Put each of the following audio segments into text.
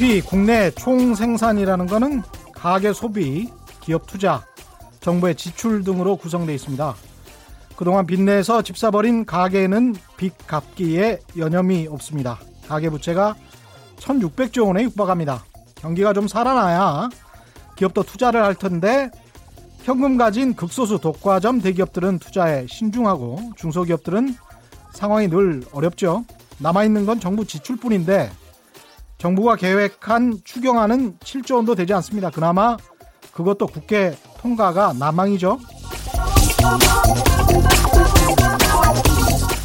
GDP 국내 총 생산이라는 것은 가계 소비, 기업 투자, 정부의 지출 등으로 구성되어 있습니다. 그동안 빚내서 집 사버린 가계는 빚 갚기에 여념이 없습니다. 가계 부채가 1600조 원에 육박합니다. 경기가 좀 살아나야 기업도 투자를 할 텐데 현금 가진 극소수 독과점 대기업들은 투자에 신중하고 중소기업들은 상황이 늘 어렵죠. 남아있는 건 정부 지출뿐인데 정부가 계획한 추경안은 7조 원도 되지 않습니다. 그나마 그것도 국회 통과가 난망이죠.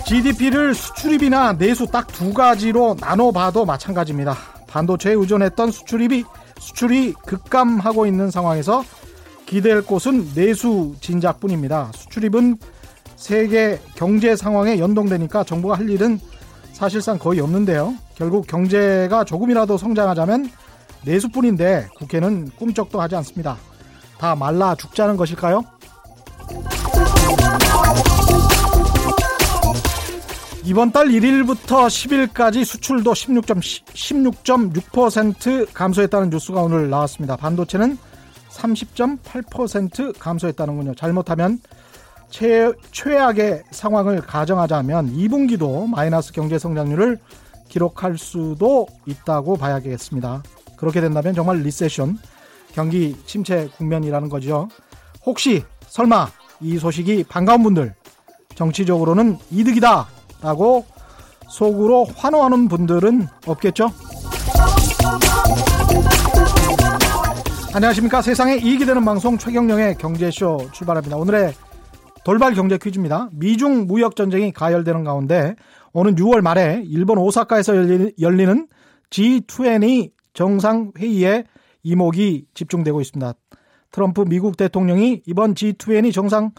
GDP를 수출입이나 내수 딱 두 가지로 나눠봐도 마찬가지입니다. 반도체에 의존했던 수출입이 수출이 급감하고 있는 상황에서 기댈 곳은 내수 진작뿐입니다. 수출입은 세계 경제 상황에 연동되니까 정부가 할 일은 사실상 거의 없는데요. 결국 경제가 조금이라도 성장하자면 내수뿐인데 국회는 꿈쩍도 하지 않습니다. 다 말라 죽자는 것일까요? 이번 달 1일부터 10일까지 수출도 16.6% 감소했다는 뉴스가 오늘 나왔습니다. 반도체는 30.8% 감소했다는군요. 잘못하면 최, 최악의 상황을 가정하자면 2분기도 마이너스 경제 성장률을 기록할 수도 있다고 봐야겠습니다. 그렇게 된다면 정말 리세션, 경기 침체 국면이라는 거죠. 혹시 설마 이 소식이 반가운 분들, 정치적으로는 이득이다 라고 속으로 환호하는 분들은 없겠죠? 안녕하십니까. 세상에 이익이 되는 방송 최경령의 경제쇼 출발합니다. 오늘의 돌발 경제 퀴즈입니다. 미중 무역 전쟁이 가열되는 가운데 오는 6월 말에 일본 오사카에서 열리는 G20 정상 회의에 이목이 집중되고 있습니다. 트럼프 미국 대통령이 이번 G20 정상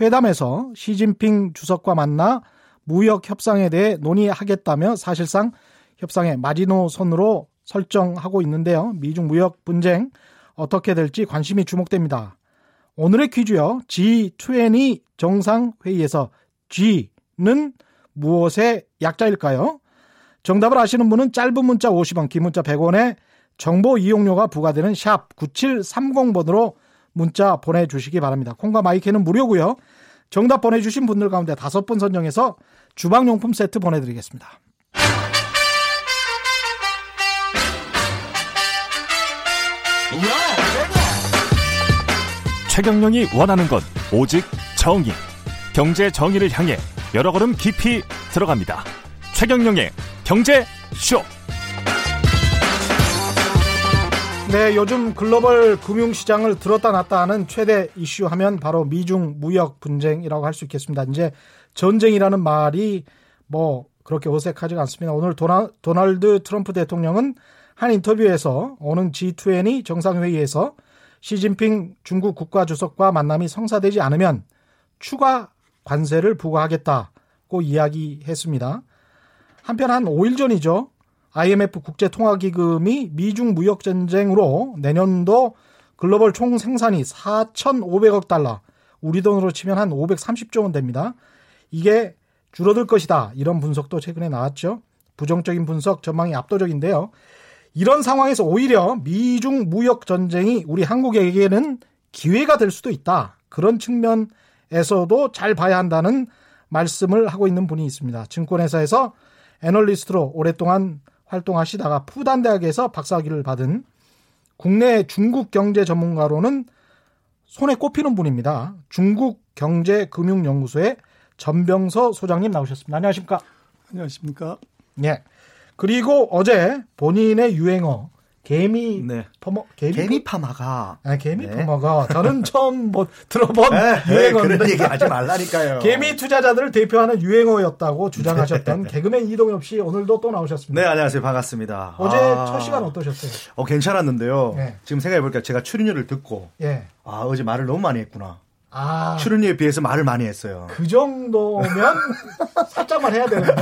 회담에서 시진핑 주석과 만나 무역 협상에 대해 논의하겠다며 사실상 협상의 마지노선으로 설정하고 있는데요. 미중 무역 분쟁 어떻게 될지 관심이 주목됩니다. 오늘의 퀴즈요. G20 정상회의에서 G는 무엇의 약자일까요? 정답을 아시는 분은 짧은 문자 50원, 긴 문자 100원에 정보 이용료가 부과되는 샵 9730번으로 문자 보내주시기 바랍니다. 콩과 마이크는 무료고요. 정답 보내주신 분들 가운데 다섯 분 선정해서 주방용품 세트 보내드리겠습니다. 최경령이 원하는 건 오직 정의. 경제 정의를 향해 여러 걸음 깊이 들어갑니다. 최경령의 경제 쇼. 네, 요즘 글로벌 금융시장을 들었다 놨다 하는 최대 이슈 하면 바로 미중 무역 분쟁이라고 할 수 있겠습니다. 이제 전쟁이라는 말이 뭐 그렇게 어색하지가 않습니다. 오늘 도나, 도널드 트럼프 대통령은 한 인터뷰에서 오는 G20 정상회의에서 시진핑 중국 국가주석과 만남이 성사되지 않으면 추가 관세를 부과하겠다고 이야기했습니다. 한편 한 5일 전이죠. IMF 국제통화기금이 미중 무역 전쟁으로 내년도 글로벌 총 생산이 4,500억 달러, 우리 돈으로 치면 한 530조 원 됩니다. 이게 줄어들 것이다. 이런 분석도 최근에 나왔죠. 부정적인 분석 전망이 압도적인데요. 이런 상황에서 오히려 미중 무역 전쟁이 우리 한국에게는 기회가 될 수도 있다. 그런 측면에서도 잘 봐야 한다는 말씀을 하고 있는 분이 있습니다. 증권회사에서 애널리스트로 오랫동안 활동하시다가 푸단대학에서 박사학위를 받은 국내 중국 경제 전문가로는 손에 꼽히는 분입니다. 중국 경제금융연구소의 전병서 소장님 나오셨습니다. 안녕하십니까? 안녕하십니까? 네. 그리고 어제 본인의 유행어 개미 네. 퍼머 개미, 개미 파마가 아, 개미 네. 퍼머가 저는 처음 뭐 들어본 네, 네 유행어인데 그런 얘기 하지 말라니까요. 개미 투자자들을 대표하는 유행어였다고 주장하셨던 네. 개그맨 이동엽 씨 오늘도 또 나오셨습니다. 네 안녕하세요 반갑습니다. 어제 아... 첫 시간 어떠셨어요? 어 괜찮았는데요. 네. 지금 생각해 보니까 제가 출연료를 듣고 예. 아 어제 말을 너무 많이 했구나. 아, 출연료에 비해서 말을 많이 했어요. 그 정도면 살짝만 해야 되는데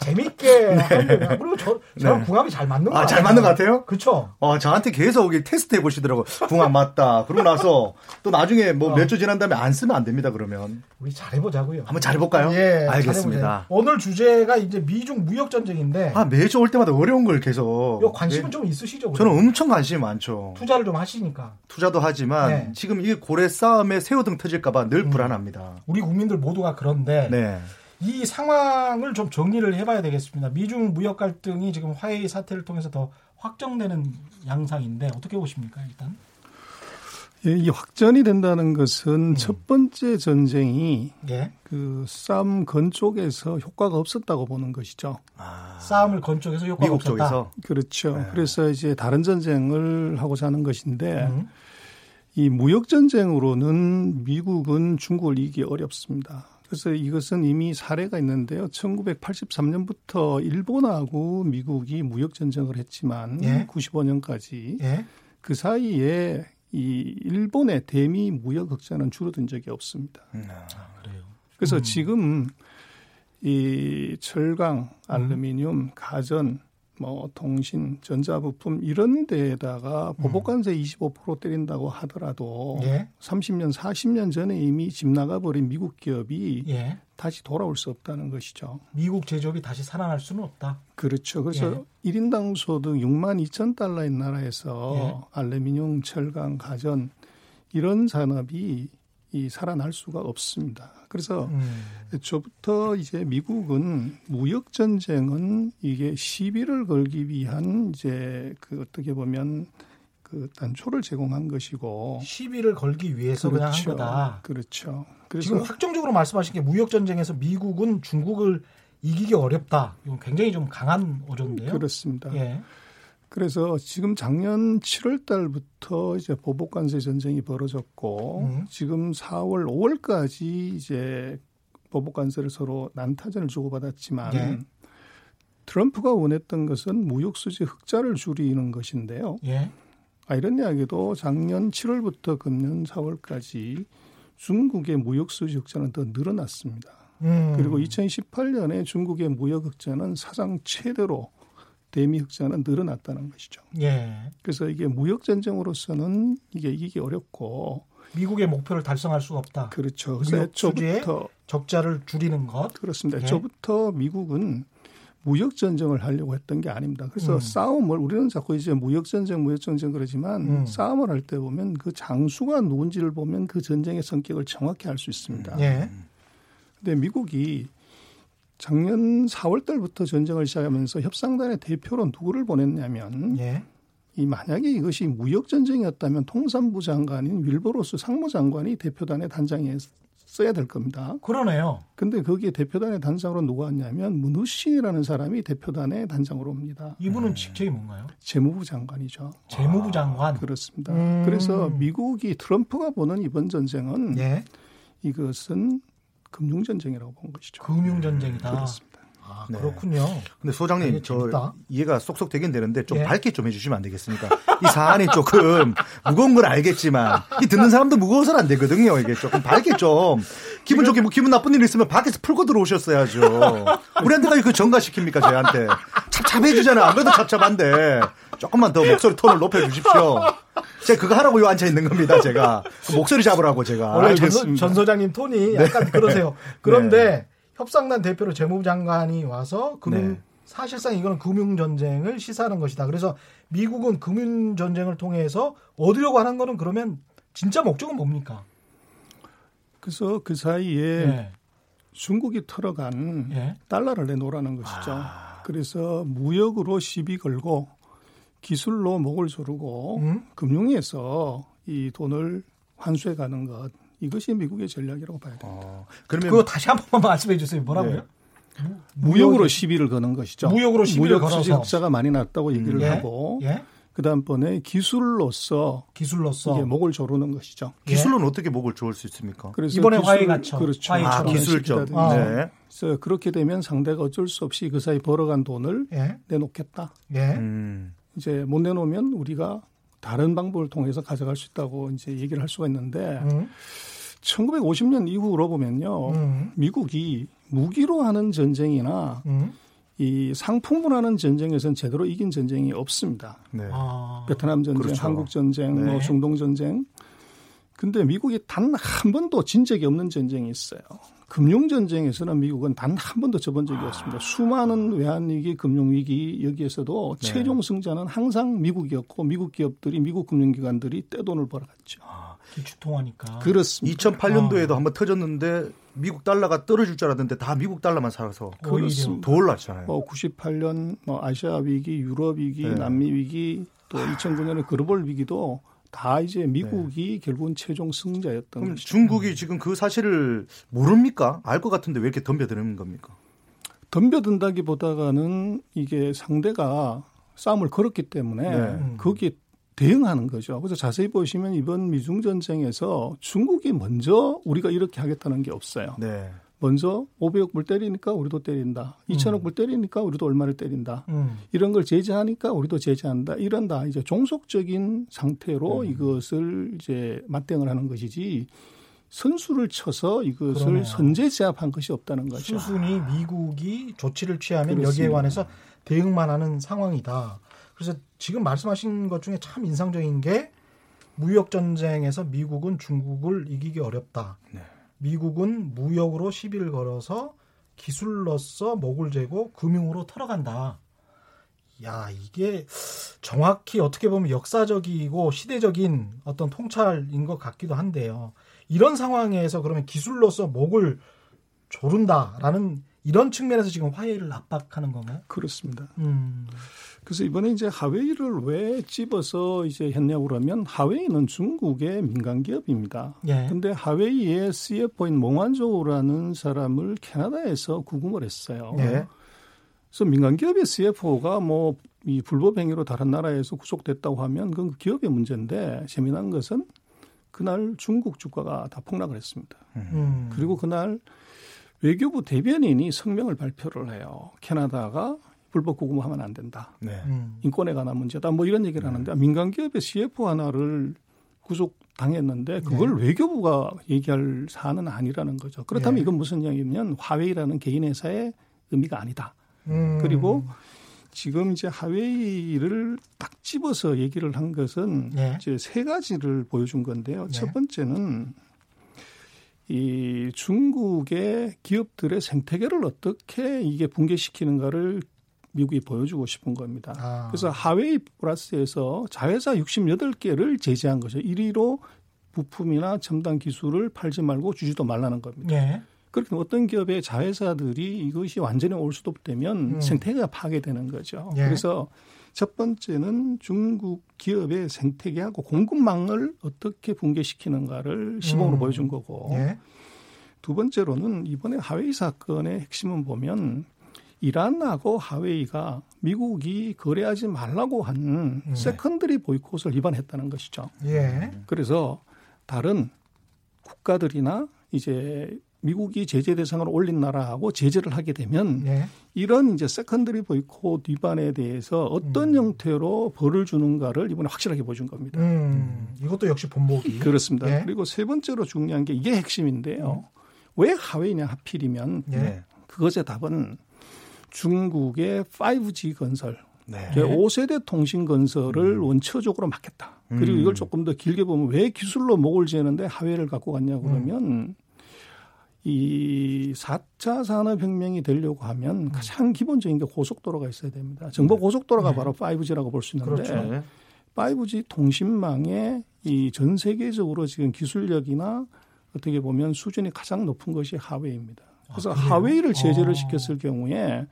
재밌게 네. 그리고 저 저랑 네. 궁합이 잘 맞는 거 아, 잘 맞는 것 같아요? 그렇죠. 어, 저한테 계속 테스트 해 보시더라고. 궁합 맞다. 그러고 나서 또 나중에 뭐 몇주 어. 지난 다음에 안 쓰면 안 됩니다. 그러면 우리 잘해 보자고요. 한번 잘해 볼까요? 예, 알겠습니다. 오늘 주제가 이제 미중 무역 전쟁인데 아, 매주 올 때마다 어려운 걸 계속 요 관심은 네. 좀 있으시죠? 저는 엄청 관심이 많죠. 투자를 좀 하시니까. 투자도 하지만 네. 지금 이 고래 싸움에 새우 등 터질까봐 늘 음. 불안합니다. 우리 국민들 모두가 그런데 네. 이 상황을 좀 정리를 해봐야 되겠습니다. 미중 무역 갈등이 지금 화해의 사태를 통해서 더 확정되는 양상인데 어떻게 보십니까 일단? 예, 이 확전이 된다는 것은 음. 첫 번째 전쟁이 예? 그 싸움 건 쪽에서 효과가 없었다고 보는 것이죠. 아. 싸움을 건 쪽에서 효과가 미국 없었다. 쪽에서 그렇죠. 네. 그래서 이제 다른 전쟁을 하고자 하는 것인데 음. 이 무역 전쟁으로는 미국은 중국을 이기기 어렵습니다. 그래서 이것은 이미 사례가 있는데요. 1983년부터 일본하고 미국이 무역 전쟁을 했지만 예? 95년까지 예? 그 사이에 이 일본의 대미 무역 흑자는 줄어든 적이 없습니다. 음, 아, 그래요. 그래서 음. 지금 이 철강, 알루미늄, 음. 가전, 뭐 통신, 전자부품 이런 데에다가 보복관세 음. 25% 때린다고 하더라도 예? 30년, 40년 전에 이미 집 나가버린 미국 기업이 예? 다시 돌아올 수 없다는 것이죠. 미국 제조업이 다시 살아날 수는 없다. 그렇죠. 그래서 예. 1인당 소득 6만 2천 달러인 나라에서 예. 알루미늄, 철강, 가전 이런 산업이 이 살아날 수가 없습니다. 그래서 음. 애초부터 이제 미국은 무역 전쟁은 이게 시비를 걸기 위한 이제 그 어떻게 보면 그 단초를 제공한 것이고 시비를 걸기 위해서 그렇죠. 그냥 한 거다. 그렇죠. 그래서 지금 확정적으로 말씀하신 게 무역 전쟁에서 미국은 중국을 이기기 어렵다. 이건 굉장히 좀 강한 어조인데요. 그렇습니다. 예. 그래서 지금 작년 7월 달부터 이제 보복 관세 전쟁이 벌어졌고 음. 지금 4월 5월까지 이제 보복 관세를 서로 난타전을 주고받았지만 예. 트럼프가 원했던 것은 무역 수지 흑자를 줄이는 것인데요. 예. 아이러니하게도 작년 7월부터 금년 4월까지 중국의 무역 수지 흑자는 더 늘어났습니다. 음. 그리고 2018년에 중국의 무역 흑자는 사상 최대로 대미 흑자는 늘어났다는 것이죠. 예. 그래서 이게 무역 전쟁으로서는 이게 이기기 어렵고 미국의 목표를 달성할 수가 없다. 그렇죠. 그래서 애초부터 적자를 줄이는 것. 그렇습니다. 예. 애초부터 미국은 무역 전쟁을 하려고 했던 게 아닙니다. 그래서 음. 싸움을 우리는 자꾸 이제 무역 전쟁, 무역 전쟁 그러지만 음. 싸움을 할 때 보면 그 장수가 누군지를 보면 그 전쟁의 성격을 정확히 알 수 있습니다. 예. 근데 미국이 작년 4월 달부터 전쟁을 시작하면서 협상단의 대표로 누구를 보냈냐면 예. 이 만약에 이것이 무역 전쟁이었다면 통상부 장관인 윌버로스 상무장관이 대표단의 단장에 써야 될 겁니다. 그러네요. 근데 거기에 대표단의 단장으로 누가 왔냐면 문우신이라는 사람이 대표단의 단장으로 옵니다. 이분은 음. 직책이 뭔가요? 재무부 장관이죠. 재무부 장관. 아, 그렇습니다. 음. 그래서 미국이 트럼프가 보는 이번 전쟁은 예. 이것은 금융전쟁이라고 본 것이죠. 금융전쟁이다. 그렇습니다. 아, 네. 그렇군요. 근데 소장님, 저 재밌다. 이해가 쏙쏙 되긴 되는데 좀 예. 밝게 좀 해주시면 안 되겠습니까? 이 사안이 조금 무거운 건 알겠지만 이 듣는 사람도 무거워서는 안 되거든요. 이게 조금 밝게 좀 기분 좋게 뭐 기분 나쁜 일 있으면 밖에서 풀고 들어오셨어야죠. 우리한테가 그 전가시킵니까 저희한테 찹찹해주잖아요. 안 그래도 찹찹한데 조금만 더 목소리 톤을 높여주십시오. 제가 그거 하라고 요 앉아 있는 겁니다. 제가 그 목소리 잡으라고 제가. 원래 전, 전, 소장님 톤이 약간 네. 그러세요. 그런데 네. 협상단 대표로 재무부 장관이 와서 금융 네. 사실상 이거는 금융 전쟁을 시사하는 것이다. 그래서 미국은 금융 전쟁을 통해서 얻으려고 하는 거는 그러면 진짜 목적은 뭡니까? 그래서 그 사이에 네. 중국이 털어간 네. 달러를 내놓으라는 것이죠. 아. 그래서 무역으로 시비 걸고 기술로 목을 조르고 음? 금융에서 이 돈을 환수해 가는 것 이것이 미국의 전략이라고 봐야 됩니다. 어, 그러면 그거 다시 한 번만 말씀해 주세요. 뭐라고요? 네. 무역으로 시비를 거는 것이죠. 무역으로 시비를 무역 걸어서 흑자가 많이 났다고 얘기를 예? 하고 예? 그다음번에 기술로서 기술로서 이게 목을 조르는 것이죠. 예? 기술로는 어떻게 목을 조를 수 있습니까? 그래서 이번에 화해 갇혀 그렇죠. 아, 기술적. 아. 네. 그래서 그렇게 되면 상대가 어쩔 수 없이 그 사이 벌어간 돈을 예? 내놓겠다. 예. 음. 이제 못 내놓으면 우리가 다른 방법을 통해서 가져갈 수 있다고 이제 얘기를 할 수가 있는데 음. 1950년 이후로 보면요. 음. 미국이 무기로 하는 전쟁이나 음. 이 상품으로 하는 전쟁에서는 제대로 이긴 전쟁이 없습니다. 네. 아. 베트남 전쟁, 그렇죠. 한국 전쟁, 뭐 네. 뭐 중동 전쟁. 근데 미국이 단 한 번도 진 적이 없는 전쟁이 있어요. 금융 전쟁에서는 미국은 단 한 번도 져본 적이 아. 없습니다. 수많은 외환위기, 금융위기 여기에서도 네. 최종 승자는 항상 미국이었고 미국 기업들이 미국 금융기관들이 떼돈을 벌어갔죠. 아, 기축통화니까. 그렇습니다. 2008년도에도 아. 한번 터졌는데 미국 달러가 떨어질 줄 알았는데 다 미국 달러만 살아서 그렇습니다. 더 올랐잖아요. 뭐 98년 뭐 아시아 위기, 유럽 위기, 네. 남미 위기 또 2009년의 글로벌 위기도 다 이제 미국이 네. 결국은 최종 승자였던 그럼 것이죠. 중국이 지금 그 사실을 모릅니까? 알 것 같은데 왜 이렇게 덤벼드는 겁니까? 덤벼든다기보다는 이게 상대가 싸움을 걸었기 때문에 네. 거기에 대응하는 거죠. 그래서 자세히 보시면 이번 미중 전쟁에서 중국이 먼저 우리가 이렇게 하겠다는 게 없어요. 네. 먼저 500억 불 때리니까 우리도 때린다. 2천억 음. 불 때리니까 우리도 얼마를 때린다. 음. 이런 걸 제재하니까 우리도 제재한다. 이런다. 이제 종속적인 상태로 음. 이것을 이제 맞대응을 하는 것이지 선수를 쳐서 이것을 그러네요. 선제 제압한 것이 없다는 거죠. 수순이 미국이 조치를 취하면 그렇습니다. 여기에 관해서 대응만 하는 상황이다. 그래서 지금 말씀하신 것 중에 참 인상적인 게 무역 전쟁에서 미국은 중국을 이기기 어렵다. 네. 미국은 무역으로 시비를 걸어서 기술로서 목을 재고 금융으로 털어간다. 야, 이게 정확히 어떻게 보면 역사적이고 시대적인 어떤 통찰인 것 같기도 한데요. 이런 상황에서 그러면 기술로서 목을 조른다라는 이런 측면에서 지금 화해를 압박하는 건가요? 그렇습니다. 음. 그래서 이번에 이제 하웨이를 왜 집어서 이제 했냐고 그러면 하웨이는 중국의 민간 기업입니다. 예. 근데 하웨이의 CFO인 몽환조라는 사람을 캐나다에서 구금을 했어요. 예. 그래서 민간 기업의 CFO가 뭐 이 불법 행위로 다른 나라에서 구속됐다고 하면 그건 그 기업의 문제인데 재미난 것은 그날 중국 주가가 다 폭락을 했습니다. 음. 그리고 그날 외교부 대변인이 성명을 발표를 해요. 캐나다가 불법 구금하면 안 된다. 네. 음. 인권에 관한 문제다. 뭐 이런 얘기를 네. 하는데 민간 기업의 CF 하나를 구속 당했는데 그걸 네. 외교부가 얘기할 사안은 아니라는 거죠. 그렇다면 네. 이건 무슨 얘기냐면 화웨이라는 개인 회사의 의미가 아니다. 음. 그리고 지금 이제 하웨이를 딱 집어서 얘기를 한 것은 네. 이제 세 가지를 보여준 건데요. 네. 첫 번째는 이 중국의 기업들의 생태계를 어떻게 이게 붕괴시키는가를 미국이 보여주고 싶은 겁니다. 아. 그래서 하웨이 플러스에서 자회사 68개를 제재한 거죠. 1위로 부품이나 첨단 기술을 팔지 말고 주지도 말라는 겁니다. 예. 그렇게 어떤 기업의 자회사들이 이것이 완전히 all stop 된다면 음. 생태계가 파괴되는 거죠. 예. 그래서 첫 번째는 중국 기업의 생태계하고 공급망을 어떻게 붕괴시키는가를 시범으로 음. 보여준 거고 예. 두 번째로는 이번에 화웨이 사건의 핵심은 보면 이란하고 화웨이가 미국이 거래하지 말라고 한 네. secondary 보이콧을 위반했다는 것이죠. 예. 그래서 다른 국가들이나 이제 미국이 제재 대상으로 올린 나라하고 제재를 하게 되면 네. 이런 이제 secondary 보이콧 위반에 대해서 어떤 음. 형태로 벌을 주는가를 이번에 확실하게 보여준 겁니다. 음. 이것도 역시 본보기. 그렇습니다. 네. 그리고 세 번째로 중요한 게 이게 핵심인데요. 음. 왜 화웨이냐 하필이면 네. 그것의 답은 중국의 5G 건설, 네. 5세대 통신 건설을 음. 원초적으로 막겠다. 그리고 음. 이걸 조금 더 길게 보면 왜 기술로 목을 죄는데 화웨이를 갖고 갔냐 그러면 음. 이 4차 산업혁명이 되려고 하면 음. 가장 기본적인 게 고속도로가 있어야 됩니다. 정보 네. 고속도로가 네. 바로 5G라고 볼 수 있는데 그렇죠. 5G 통신망의 이전 세계적으로 지금 기술력이나 어떻게 보면 수준이 가장 높은 것이 하웨이입니다. 그래서 아, 하웨이를 제재를 아. 시켰을 경우에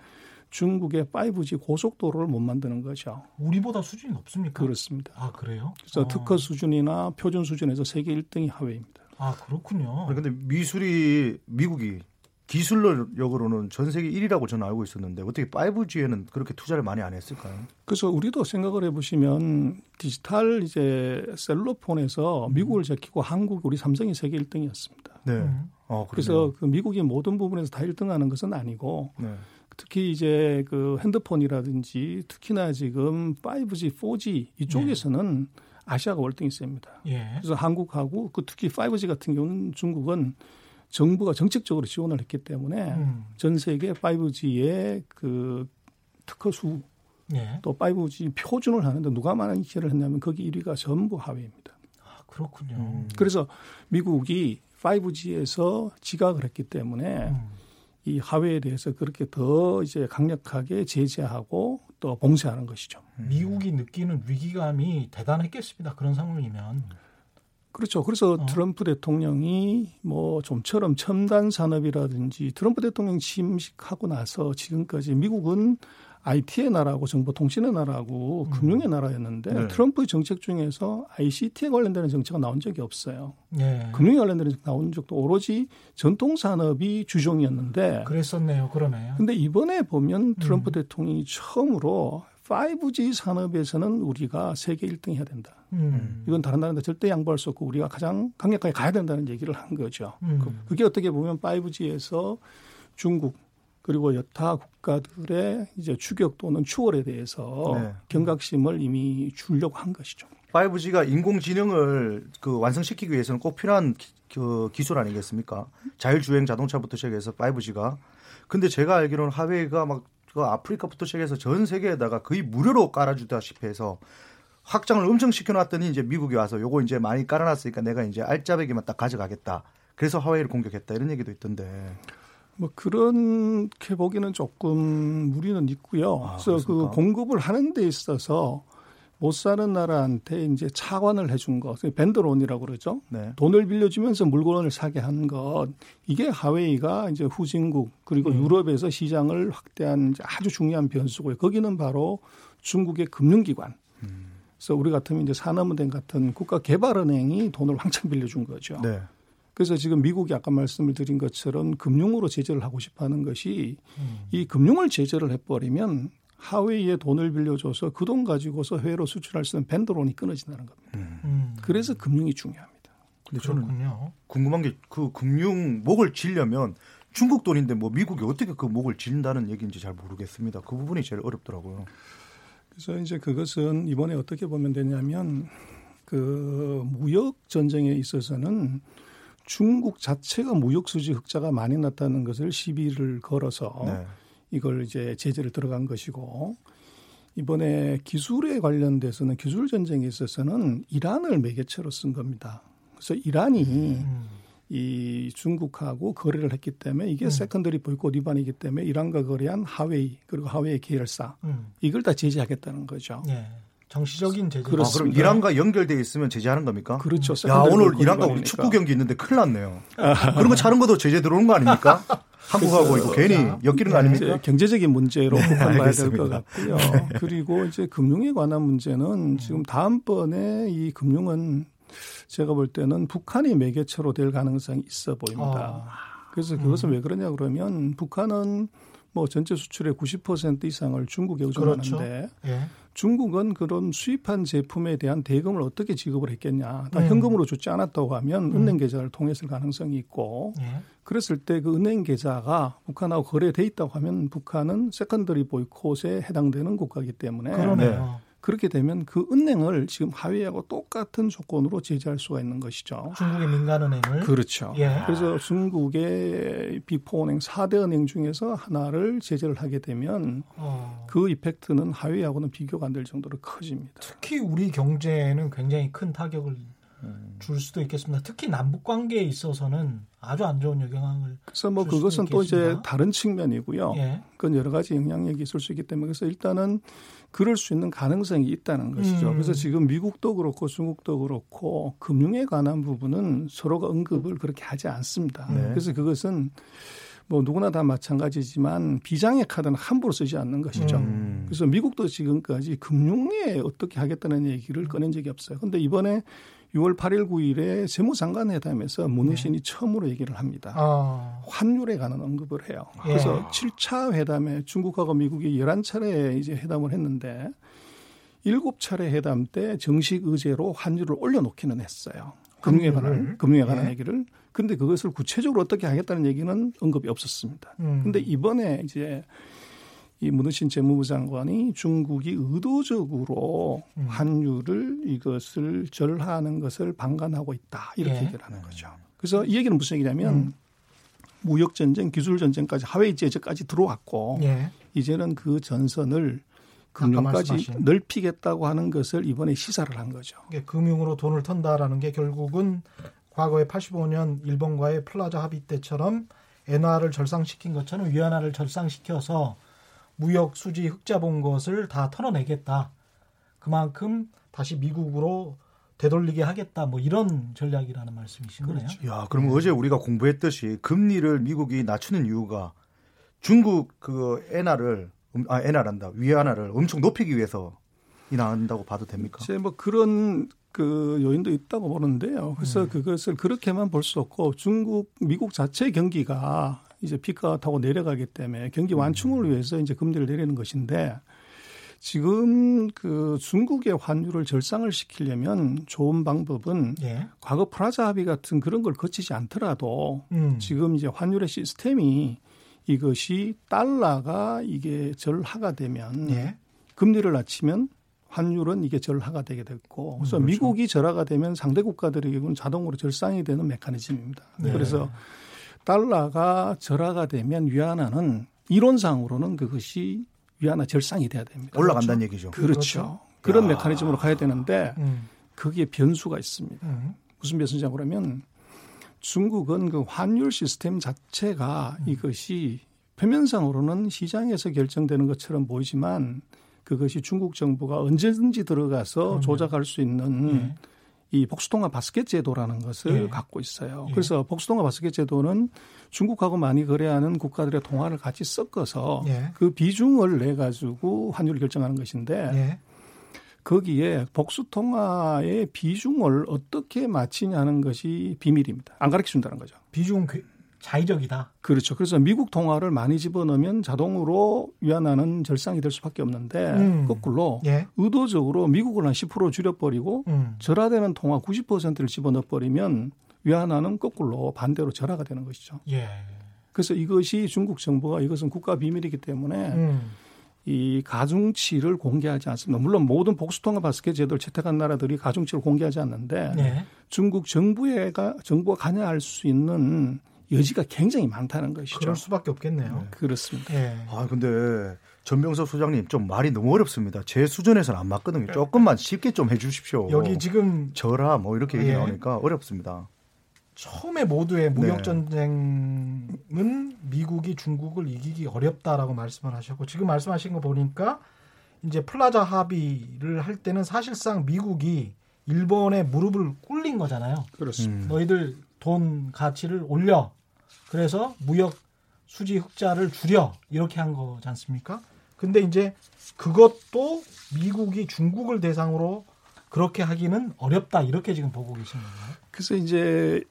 중국의 5G 고속도로를 못 만드는 거죠. 우리보다 수준이 높습니까? 그렇습니다. 아, 그래요? 그래서 아. 특허 수준이나 표준 수준에서 세계 1등이 하웨이입니다. 아, 그렇군요. 그런데 미술이 미국이 기술력으로는 전 세계 1위라고 저는 알고 있었는데 어떻게 5G에는 그렇게 투자를 많이 안 했을까요? 그래서 우리도 생각을 해보시면 디지털 이제 셀러폰에서 미국을 제키고 한국 우리 삼성이 세계 1등이었습니다. 네. 음. 어, 그래서 그 미국이 모든 부분에서 다 1등하는 것은 아니고 네. 특히 이제 그 핸드폰이라든지 특히나 지금 5G, 4G 이쪽에서는 네. 아시아가 월등히 셉니다. 예. 그래서 한국하고 그 특히 5G 같은 경우는 중국은 정부가 정책적으로 지원을 했기 때문에 음. 전 세계 5G의 그 특허수 예. 또 5G 표준을 하는데 누가 많은 기회를 했냐면 거기 1위가 전부 하웨이입니다. 아, 그렇군요. 음. 그래서 미국이 5G에서 지각을 했기 때문에 음. 이 하웨이에 대해서 그렇게 더 이제 강력하게 제재하고 또 봉쇄하는 것이죠. 미국이 느끼는 위기감이 대단했겠습니다. 그런 상황이면. 그렇죠. 그래서 어. 트럼프 대통령이 뭐 좀처럼 첨단 산업이라든지 트럼프 대통령 취임식하고 나서 지금까지 미국은 IT의 나라고 정보통신의 나라고 음. 금융의 나라였는데 네. 트럼프 정책 중에서 ICT에 관련되는 정책은 나온 적이 없어요. 예. 금융에 관련되는 정책 나온 적도 오로지 전통 산업이 주종이었는데 그랬었네요. 그러네요. 근데 이번에 보면 트럼프 음. 대통령이 처음으로 5G 산업에서는 우리가 세계 1등 해야 된다. 음. 이건 다른 나라한테 절대 양보할 수 없고 우리가 가장 강력하게 가야 된다는 얘기를 한 거죠. 음. 그게 어떻게 보면 5G에서 중국 그리고 여타 국가들의 이제 추격 또는 추월에 대해서 네. 경각심을 이미 주려고 한 것이죠. 5G가 인공지능을 그 완성시키기 위해서는 꼭 필요한 기, 그 기술 아니겠습니까? 자율주행 자동차부터 시작해서 5G가. 근데 제가 알기로는 하웨이가 막 그 아프리카부터 시작해서 전 세계에다가 거의 무료로 깔아주다시피 해서 확장을 엄청 시켜놨더니 이제 미국이 와서 요거 이제 많이 깔아놨으니까 내가 이제 알짜배기만 딱 가져가겠다. 그래서 하웨이를 공격했다 이런 얘기도 있던데. 뭐 그렇게 보기는 조금 무리는 있고요. 아, 그래서 그 그렇습니까? 공급을 하는 데 있어서 못 사는 나라한테 이제 차관을 해준 거, 밴드론이라고 그러죠. 네. 돈을 빌려주면서 물건을 사게 한 것, 이게 하웨이가 이제 후진국 그리고 음. 유럽에서 시장을 확대한 아주 중요한 변수고요. 거기는 바로 중국의 금융기관. 그래서 우리 같으면 이제 산업은행 같은 국가개발은행이 돈을 왕창 빌려준 거죠. 네. 그래서 지금 미국이 아까 말씀을 드린 것처럼 금융으로 제재를 하고 싶어 하는 것이 음. 이 금융을 제재를 해버리면 하웨이에 돈을 빌려줘서 그 돈 가지고서 해외로 수출할 수 있는 밴드론이 끊어진다는 겁니다. 음. 그래서 금융이 중요합니다. 근데 저는 그렇군요. 궁금한 게 그 금융 목을 지려면 중국 돈인데 뭐 미국이 어떻게 그 목을 지른다는 얘기인지 잘 모르겠습니다. 그 부분이 제일 어렵더라고요. 그래서 이제 그것은 이번에 어떻게 보면 되냐면 그 무역 전쟁에 있어서는 중국 자체가 무역 수지 흑자가 많이 났다는 것을 시비를 걸어서 네. 이걸 이제 제재를 들어간 것이고 이번에 기술에 관련돼서는 기술 전쟁에 있어서는 이란을 매개체로 쓴 겁니다. 그래서 이란이 음. 이 중국하고 거래를 했기 때문에 이게 음. secondary 보이콧 위반이기 때문에 이란과 거래한 화웨이 그리고 화웨이 계열사 음. 이걸 다 제재하겠다는 거죠. 예. 정치적인 제재. 아, 그럼. 이란과 연결돼 있으면 제재하는 겁니까? 그렇죠. 야 오늘 이란과 우리. 축구 경기 있는데 큰일 났네요. 그런 거 차는 것도 제재 들어오는 거 아닙니까? 한국하고 이거 괜히 자, 엮이는 거 네. 아닙니까? 경제적인 문제로 네, 북한 봐야 될 것. 같고요. 그리고 이제 금융에 관한 문제는 지금 다음번에 이 금융은 제가 볼 때는 북한이 매개체로 될 가능성이 있어 보입니다. 아. 그래서 그것은 왜 그러냐 그러면 북한은 뭐 전체 수출의 90% 이상을 중국에 의존하는데 그렇죠. 예. 중국은 그런 수입한 제품에 대한 대금을 어떻게 지급을 했겠냐. 다 음. 현금으로 주지 않았다고 하면 음. 은행 계좌를 통했을 가능성이 있고 예. 그랬을 때 그 은행 계좌가 북한하고 거래돼 있다고 하면 북한은 secondary 보이콧에 해당되는 국가이기 때문에 그러네요. 그렇게 되면 그 은행을 지금 화웨이하고 똑같은 조건으로 제재할 수가 있는 것이죠. 중국의 민간은행을. 그렇죠. 예. 그래서 중국의 Big Four 은행 4대 은행 중에서 하나를 제재를 하게 되면 어. 그 effect는 화웨이하고는 비교가 안 될 정도로 커집니다. 특히 우리 경제에는 굉장히 큰 타격을 음. 줄 수도 있겠습니다. 특히 남북 관계에 있어서는 아주 안 좋은 영향을. 그래서 뭐 그것은 또 이제. 다른 측면이고요. 예. 그건 여러 가지 영향력이 있을 수 있기 때문에 그래서 일단은 그럴 수 있는 가능성이 있다는 것이죠. 음. 그래서 지금 미국도 그렇고 중국도 그렇고 금융에 관한 부분은 서로가 언급을 그렇게 하지 않습니다. 네. 그래서 그것은 뭐 누구나 다 마찬가지지만 비장의 카드는 함부로 쓰지 않는 것이죠. 음. 그래서 미국도 지금까지 금융에 어떻게 하겠다는 얘기를 꺼낸 적이 없어요. 근데 이번에 6월 8일 9일에 세무장관 회담에서 문우신이 처음으로 얘기를 합니다. 아. 환율에 관한 언급을 해요. 예. 그래서 7차 회담에 중국하고 미국이 11차례 이제 회담을 했는데 7차례 회담 때 정식 의제로 환율을 올려놓기는 했어요. 금융에 관한? 금융에 관한 예. 얘기를. 근데 그것을 구체적으로 어떻게 하겠다는 얘기는 언급이 없었습니다. 음. 근데 이번에 이제 이 문우신 재무부 장관이 중국이 의도적으로 음. 환율을 이것을 절하하는 것을 방관하고 있다 이렇게 예. 얘기를 하는 거죠. 그래서 이 얘기는 무슨 얘기냐면 음. 무역 전쟁, 기술 전쟁까지 화웨이 제재까지 들어왔고 예. 이제는 그 전선을 금융까지 넓히겠다고 하는 것을 이번에 시사를 한 거죠. 금융으로 돈을 턴다라는 게 결국은 과거에 85년 일본과의 플라자 합의 때처럼 엔화를 절상시킨 것처럼 위안화를 절상시켜서 무역 수지 흑자 본 것을 다 털어내겠다. 그만큼 다시 미국으로 되돌리게 하겠다. 뭐 이런 전략이라는 말씀이신 거네요. 그렇죠. 야, 그럼 네. 어제 우리가 공부했듯이 금리를 미국이 낮추는 이유가 중국 그 엔화를 음, 아 엔화란다 위안화를 엄청 높이기 위해서 이나온다고 봐도 됩니까? 이제 뭐 그런 그 요인도 있다고 보는데요. 그래서 음. 그것을 그렇게만 볼 수 없고 중국, 미국 자체 경기가 이제 피가 타고 내려가기 때문에 경기 완충을 위해서 이제 금리를 내리는 것인데 지금 그 중국의 환율을 절상을 시키려면 좋은 방법은 예. 과거 프라자 합의 같은 그런 걸 거치지 않더라도 음. 지금 이제 환율의 시스템이 이것이 달러가 이게 절하가 되면 예. 금리를 낮추면 환율은 이게 절하가 되게 됐고 그래서 음, 그렇죠. 미국이 절하가 되면 상대 국가들에게는 자동으로 절상이 되는 메커니즘입니다. 네. 그래서 달러가 절하가 되면 위안화는 이론상으로는 그것이 위안화 절상이 돼야 됩니다. 올라간다는 그렇죠? 얘기죠. 그렇죠. 그렇죠. 그런 메커니즘으로 가야 되는데 음. 거기에 변수가 있습니다. 음. 무슨 변수냐 그러면 중국은 그 환율 시스템 자체가 음. 이것이 표면상으로는 시장에서 결정되는 것처럼 보이지만 그것이 중국 정부가 언제든지 들어가서. 조작할 수 있는 네. 이 복수통화 바스켓 제도라는 것을 네. 갖고 있어요. 네. 그래서 복수통화 바스켓 제도는 중국하고 많이 거래하는 국가들의 통화를 같이 섞어서 그 비중을 내 가지고 환율을 결정하는 것인데 거기에 복수통화의 비중을 어떻게 맞히냐는 것이 비밀입니다. 안 가르쳐 준다는 거죠. 비중 자의적이다. 그렇죠. 그래서 미국 통화를 많이 집어넣으면 자동으로 위안화는 절상이 될 수밖에 없는데 음. 거꾸로 예. 의도적으로 미국을 한 10% 줄여버리고 음. 절하되는 통화 90%를 집어넣어버리면 위안화는 거꾸로 반대로 절하가 되는 것이죠. 예. 그래서 이것이 중국 정부가 이것은 국가 비밀이기 때문에 음. 이 가중치를 공개하지 않습니다. 물론 모든 복수통화 바스켓 제도를 채택한 나라들이 가중치를 공개하지 않는데 네. 중국 정부가 정부가 관여할 수 있는 여지가 굉장히 많다는 것이죠. 그럴 수밖에 없겠네요. 네. 그렇습니다. 네. 아 근데 전병석 소장님 좀 말이 너무 어렵습니다. 제 수준에서는 안 맞거든요. 조금만 쉽게 좀 해주십시오. 여기 지금 저라 뭐 이렇게 얘기 예. 나오니까 어렵습니다. 처음에 모두의 무역 네. 전쟁은 미국이 중국을 이기기 어렵다라고 말씀을 하셨고 지금 말씀하신 거 보니까 이제 플라자 합의를 할 때는 사실상 미국이 일본의 무릎을 꿇린 거잖아요. 그렇습니다. 음. 너희들 돈 가치를 올려. 그래서 무역 수지 흑자를 줄여 이렇게 한 거지 않습니까? 근데 이제 그것도 미국이 중국을 대상으로 그렇게 하기는 어렵다 이렇게 지금 보고 계시는 건가요? 그래서 이제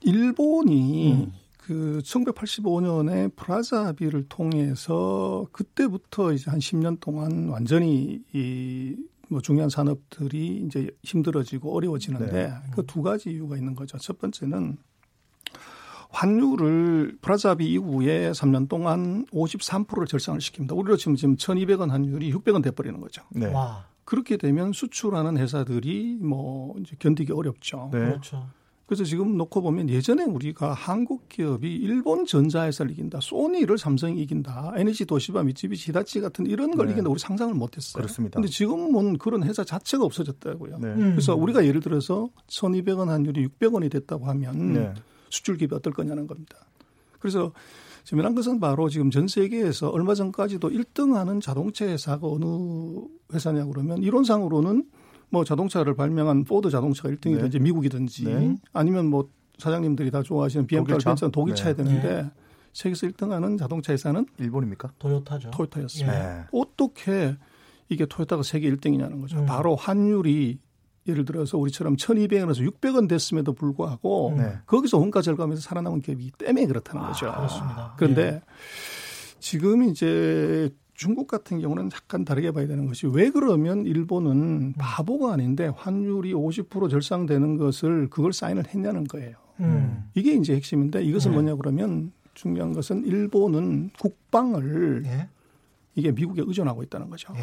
일본이 음. 그 1985년에 프라자 합의를 통해서 그때부터 이제 한 10년 동안 완전히 이 뭐 중요한 산업들이 이제 힘들어지고 어려워지는데 네. 그두 가지 이유가 있는 거죠. 첫 번째는 환율을 프라자 합의 이후에 3년 동안 53%를 절상을 시킵니다. 우리로 지금 지금 1,200원 환율이 600원 돼 버리는 거죠. 네. 와. 그렇게 되면 수출하는 회사들이 뭐 이제 견디기 어렵죠. 네. 그렇죠. 그래서 지금 놓고 보면 예전에 우리가 한국 기업이 일본 전자회사를 이긴다, 소니를 삼성이 이긴다, 에너지 도시바, 미쯔비시, 히다치 같은 이런 걸 네. 이긴다 우리 상상을 못했어요. 그렇습니다. 그런데 지금은 그런 회사 자체가 없어졌다고요. 네. 음. 그래서 우리가 예를 들어서 1,200원 환율이 600원이 됐다고 하면 네. 수출 기업이 어떨 거냐는 겁니다. 그래서 재미난 것은 바로 지금 전 세계에서 얼마 전까지도 1등 하는 자동차 회사가 어느 회사냐 그러면 이론상으로는 뭐 자동차를 발명한 포드 자동차가 1등이든지 네. 미국이든지 네. 아니면 뭐 사장님들이 다 좋아하시는 BMW, 벤츠는 독일차야 네. 되는데 네. 세계에서 1등하는 자동차 회사는 일본입니까? 토요타죠. 토요타였습니다. 네. 어떻게 이게 토요타가 세계 1등이냐는 거죠. 음. 바로 환율이 예를 들어서 우리처럼 1,200원에서 600원 됐음에도 불구하고 네. 거기서 원가 절감해서 살아남은 기업이 때문에 그렇다는 아, 거죠. 그렇습니다. 그런데 네. 지금 이제 중국 같은 경우는 약간 다르게 봐야 되는 것이 왜 그러면 일본은 바보가 아닌데 환율이 50% 절상되는 것을 그걸 사인을 했냐는 거예요. 음. 이게 이제 핵심인데 이것은 네. 뭐냐 그러면 중요한 것은 일본은 국방을 네. 이게 미국에 의존하고 있다는 거죠. 예.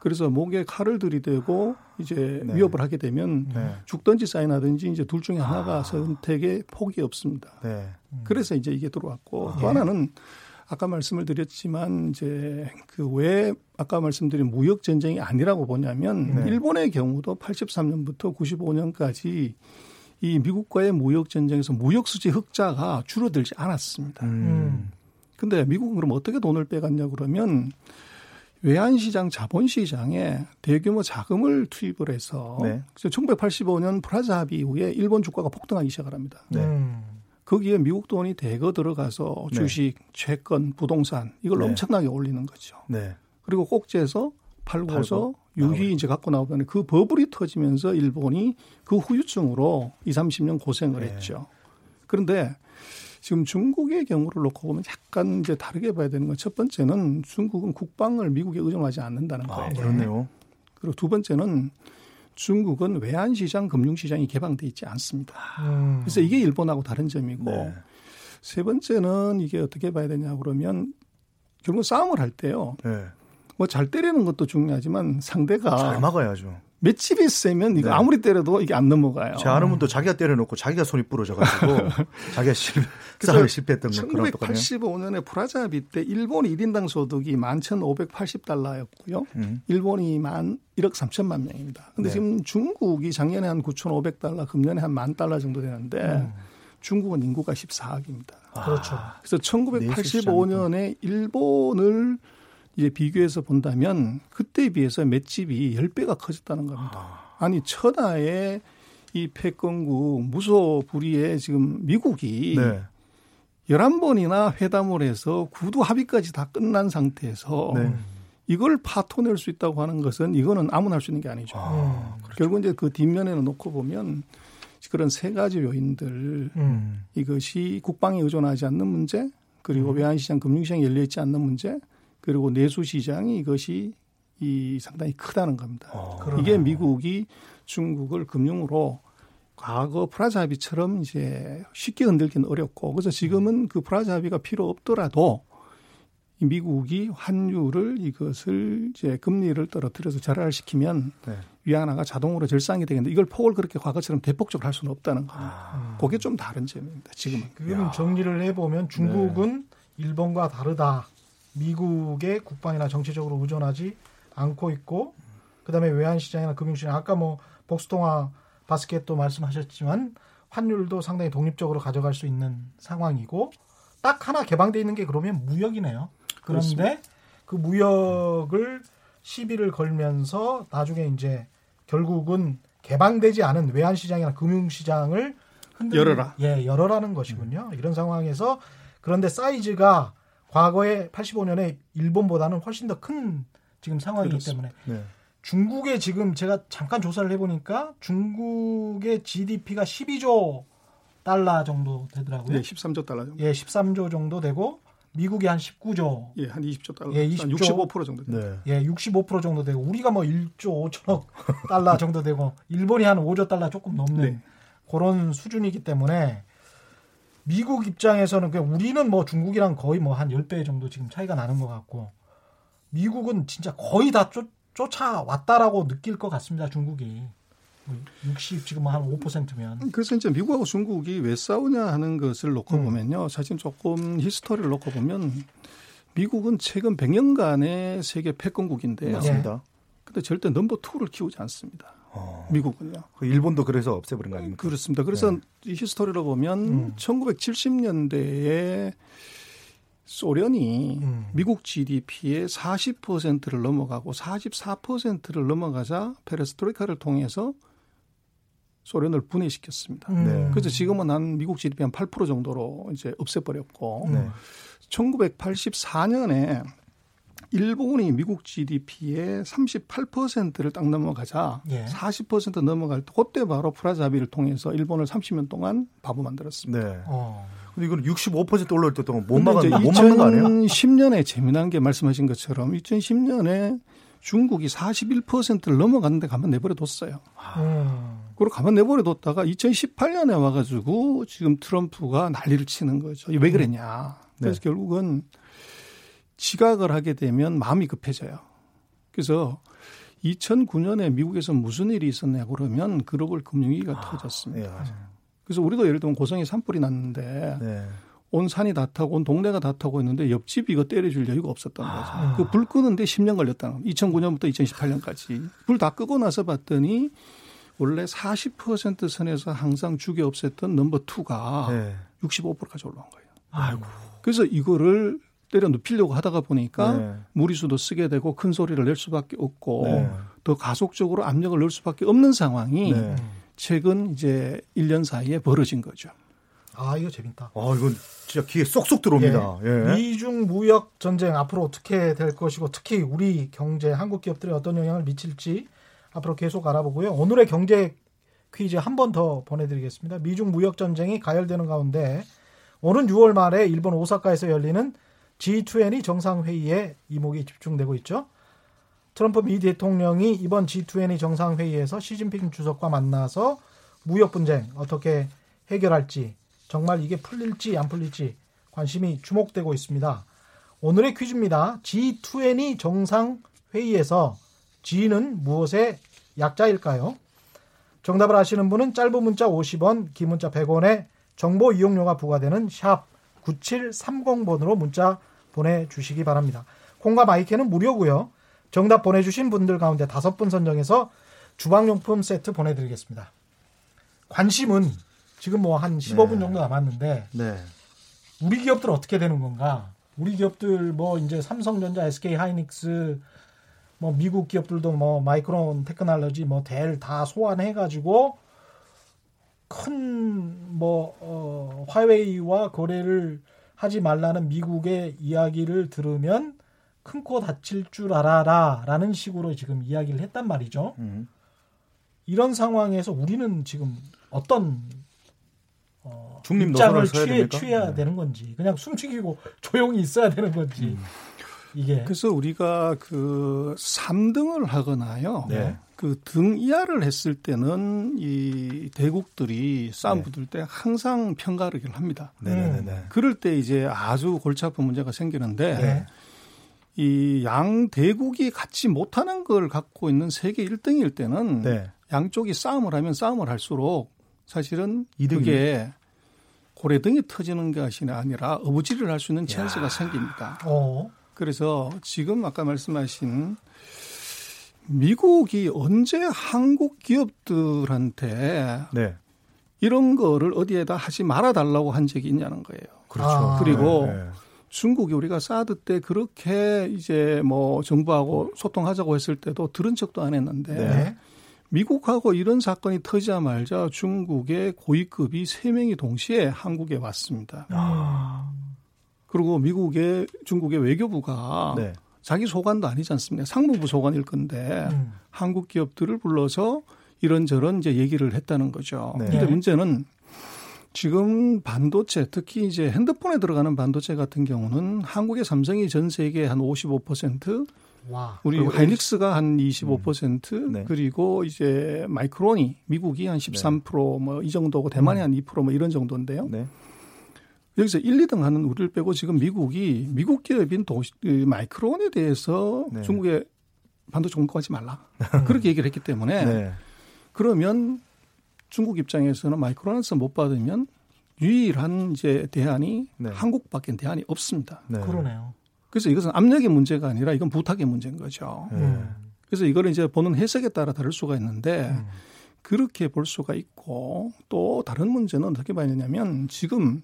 아. 그래서 목에 칼을 들이대고 이제 네. 위협을 하게 되면 네. 죽든지 사인하든지 이제 둘 중에 하나가 아. 선택의 폭이 없습니다. 네. 그래서 이제 이게 들어왔고 예. 또 하나는 아까 말씀을 드렸지만 이제 그 왜 아까 말씀드린 무역 전쟁이 아니라고 보냐면 네. 일본의 경우도 83년부터 95년까지 이 미국과의 무역 전쟁에서 무역 수지 흑자가 줄어들지 않았습니다. 음. 근데 미국은 그럼 어떻게 돈을 빼갔냐 그러면 외환시장 자본시장에 대규모 자금을 투입을 해서 네. 그래서 1985년 프라자 합의 이후에 일본 주가가 폭등하기 시작을 합니다. 네. 음. 거기에 미국 돈이 대거 들어가서 네. 주식, 채권, 부동산 이걸 네. 엄청나게 올리는 거죠. 네. 그리고 꼭지에서 팔고서 팔고 유희 이제 갖고 나오면 그 버블이 터지면서 일본이 그 후유증으로 2, 30년 고생을 네. 했죠. 그런데 지금 중국의 경우를 놓고 보면 약간 이제 다르게 봐야 되는 건 첫 번째는 중국은 국방을 미국에 의존하지 않는다는 아, 거예요. 그렇네요. 그리고 두 번째는 중국은 외환 시장, 금융 시장이 개방돼 있지 않습니다. 음. 그래서 이게 일본하고 다른 점이고 네. 세 번째는 이게 어떻게 봐야 되냐 그러면 결국 싸움을 할 때요. 네. 뭐잘 때리는 것도 중요하지만 상대가 잘 막아야죠. 맷집이 세면 이거 네. 아무리 때려도 이게 안 넘어가요. 제 아는 분도 자기가 때려놓고 자기가 손이 부러져가지고 자기가 실, 싸움에 실패했던 거 그런 똑같네요. 1985년에 프라자 합의 때 일본이 1인당 소득이 11,580달러였고요. 음. 일본이 만 1억 3천만 명입니다. 근데 네. 지금 중국이 작년에 한 9,500달러, 금년에 한 만 달러 정도 되는데 음. 중국은 인구가 14억입니다. 그렇죠. 그래서 1985년에 일본을 이제 비교해서 본다면 그때에 비해서 맷집이 10배가 커졌다는 겁니다. 아니 천하의 이 패권국 무소불위에 지금 미국이 네. 11번이나 회담을 해서 구두 합의까지 다 끝난 상태에서 네. 이걸 파토낼 수 있다고 하는 것은 이거는 아무나 할 수 있는 게 아니죠. 아, 결국 이제 그 뒷면에는 놓고 보면 그런 세 가지 요인들 음. 이것이 국방에 의존하지 않는 문제, 그리고 외환시장, 금융시장이 열려 있지 않는 문제, 그리고 내수 시장이 이것이 이 상당히 크다는 겁니다. 어. 이게 미국이 중국을 금융으로 과거 프라자 합의처럼 이제 쉽게 흔들기는 어렵고 그래서 지금은 그 프라자 합의가 필요 없더라도 이 미국이 환율을 이것을 이제 금리를 떨어뜨려서 절하시키면 네. 위안화가 자동으로 절상이 되겠는데 이걸 폭을 그렇게 과거처럼 대폭적으로 할 수는 없다는 겁니다. 아. 그게 좀 다른 점입니다. 지금은. 그럼 정리를 해보면 중국은 일본과 다르다. 미국의 국방이나 정치적으로 의존하지 않고 있고, 그 다음에 외환 시장이나 금융 시장, 아까 뭐 복수통화 바스켓도 말씀하셨지만 환율도 상당히 독립적으로 가져갈 수 있는 상황이고, 딱 하나 개방돼 있는 게 그러면 무역이네요. 그런데 그렇습니다. 그 무역을 시비를 걸면서 나중에 이제 결국은 개방되지 않은 외환 시장이나 금융 시장을 흔들는- 열어라. 예, 열어라는 것이군요. 이런 상황에서 그런데 사이즈가 과거에 85년에 일본보다는 훨씬 더 큰 지금 상황이기 그렇습니다. 때문에 네. 중국의 지금 제가 잠깐 조사를 해보니까 중국의 GDP가 12조 달러 정도 되더라고요. 네, 13조 달러 정도. 예, 13조 정도 되고 미국이 한 19조, 예, 한 20조 달러. 예, 한 20조. 65% 정도. 네. 예, 65% 정도 되고 우리가 뭐 1조 5천억 달러 정도 되고 일본이 한 5조 달러 조금 넘는 네. 그런 수준이기 때문에 미국 입장에서는 그냥 우리는 뭐 중국이랑 거의 뭐한 10배 정도 지금 차이가 나는 것 같고 미국은 진짜 거의 다 쫓, 쫓아왔다라고 느낄 것 같습니다. 중국이. 60 지금 한 5%면 그래서 이제 미국하고 중국이 왜 싸우냐 하는 것을 놓고 음. 보면요. 사실 조금 히스토리를 놓고 보면 미국은 최근 100년간의 세계 패권국인데요. 맞습니다. 근데 절대 number two를 키우지 않습니다. 어. 미국은요. 그 일본도 그래서 없애버린 거 아닙니까? 그렇습니다. 그래서 이 history로 보면 음. 1970년대에 소련이 음. 미국 GDP의 40%를 넘어가고 44%를 넘어가자 페레스트로이카를 통해서 소련을 분해시켰습니다. 음. 네. 그래서 지금은 한 미국 GDP 한 8% 정도로 이제 없애버렸고 네. 1984년에 일본이 미국 GDP의 38%를 딱 넘어가자 예. 40% 넘어갈 때 그때 바로 프라자 합의를 통해서 일본을 30년 동안 바보 만들었습니다. 네. 어. 근데 이거는 65% 올라올 때 동안 못 막은 못 막는 거 아니에요? 2010년에 재미난 게 말씀하신 것처럼 2010년에 중국이 41%를 넘어갔는데 가만 내버려 뒀어요. 음. 그리고 가만 내버려 뒀다가 2018년에 와가지고 지금 트럼프가 난리를 치는 거죠. 왜 그랬냐. 그래서 네. 결국은 지각을 하게 되면 마음이 급해져요. 그래서 2009년에 미국에서 무슨 일이 있었냐 그러면 글로벌 금융위기가 아, 터졌습니다. 네, 그래서 우리도 예를 들면 고성에 산불이 났는데 네. 온 산이 다 타고 온 동네가 다 타고 있는데 옆집 이거 때려줄 여유가 없었던 거죠. 아. 그불 끄는데 10년 걸렸다는 거예요. 2009년부터 2018년까지. 불 다 끄고 나서 봤더니 원래 40% 선에서 항상 죽여 없앴던 넘버 투가 네. 65%까지 올라온 거예요. 아이고. 그래서 이거를 때려 눕히려고 하다가 보니까 네. 무리수도 쓰게 되고 큰 소리를 낼 수밖에 없고 네. 더 가속적으로 압력을 넣을 수밖에 없는 상황이 네. 최근 이제 1년 사이에 벌어진 거죠. 아, 이거 재밌다. 아, 이건 진짜 귀에 쏙쏙 들어옵니다. 예. 예. 미중 무역 전쟁 앞으로 어떻게 될 것이고 특히 우리 경제 한국 기업들에 어떤 영향을 미칠지 앞으로 계속 알아보고요. 오늘의 경제 퀴즈 한 번 더 보내드리겠습니다. 미중 무역 전쟁이 가열되는 가운데 오는 6월 말에 일본 오사카에서 열리는 G20 정상회의에 이목이 집중되고 있죠. 트럼프 미 대통령이 이번 G20 정상회의에서 시진핑 주석과 만나서 무역 분쟁 어떻게 해결할지 정말 이게 풀릴지 안 풀릴지 관심이 주목되고 있습니다. 오늘의 퀴즈입니다. G20 정상회의에서 G는 무엇의 약자일까요? 정답을 아시는 분은 짧은 문자 50원, 긴 문자 100원에 정보 이용료가 부과되는 샵 9730번으로 문자 보내주시기 바랍니다. 콩과 마이크는 무료고요. 정답 보내주신 분들 가운데 다섯 분 선정해서 주방용품 세트 보내드리겠습니다. 관심은 지금 뭐 한 15분 네. 정도 남았는데 네. 우리 기업들 어떻게 되는 건가? 우리 기업들 뭐 이제 삼성전자, SK 하이닉스 뭐 미국 기업들도 뭐 마이크론 테크놀로지 뭐 델 다 소환해 가지고 큰뭐 어, 화웨이와 거래를 하지 말라는 미국의 이야기를 들으면 큰 코 다칠 줄 알아라 라는 식으로 지금 이야기를 했단 말이죠. 음. 이런 상황에서 우리는 지금 어떤 어, 입장을 취해, 취해야 네. 되는 건지 그냥 숨죽이고 조용히 있어야 되는 건지 음. 이게 그래서 우리가 그 3등을 하거나요. 네. 그등 이하를 했을 때는 이 대국들이 싸움 네. 붙을 때 항상 평가를 합니다. 네네네. 네, 음. 그럴 때 이제 아주 골치 아픈 문제가 생기는데 네. 이양 대국이 같이 못하는 걸 갖고 있는 세계 1등일 때는 네. 양쪽이 싸움을 하면 싸움을 할수록 사실은 이득에 고래등이 터지는 것이 아니라 어부지를 할 수 있는 찬스가 생깁니다. 어. 그래서 지금 아까 말씀하신 미국이 언제 한국 기업들한테 네. 이런 거를 어디에다 하지 말아 달라고 한 적이 있냐는 거예요. 그렇죠. 아, 그리고 네. 중국이 우리가 사드 때 그렇게 이제 뭐 정부하고 소통하자고 했을 때도 들은 척도 안 했는데 네. 미국하고 이런 사건이 터지자마자 중국의 고위급이 세명이 동시에 한국에 왔습니다. 아. 그리고 미국의 중국의 외교부가 네. 자기 소관도 아니지 않습니까? 상무부 소관일 건데 음. 한국 기업들을 불러서 이런저런 이제 얘기를 했다는 거죠. 네. 근데 문제는 지금 반도체 특히 이제 핸드폰에 들어가는 반도체 같은 경우는 한국의 삼성이 전 세계 한 55%, 와. 우리 하이닉스가 한 25% 음. 네. 그리고 이제 마이크론이 미국이 한 13%뭐 이 정도고 대만이 음. 한2%뭐 이런 정도인데요. 네. 여기서 1, 2등 하는 우리를 빼고 지금 미국이 미국 기업인 도시, 마이크론에 대해서 네. 중국에 반도체 공급하지 말라. 그렇게 얘기를 했기 때문에 네. 그러면 중국 입장에서는 마이크론에서 못 받으면 유일한 이제 대안이 네. 한국밖에 대안이 없습니다. 네. 그러네요. 그래서 이것은 압력의 문제가 아니라 이건 부탁의 문제인 거죠. 음. 그래서 이거를 이제 보는 해석에 따라 다를 수가 있는데 음. 그렇게 볼 수가 있고 또 다른 문제는 어떻게 봐야 되냐면 지금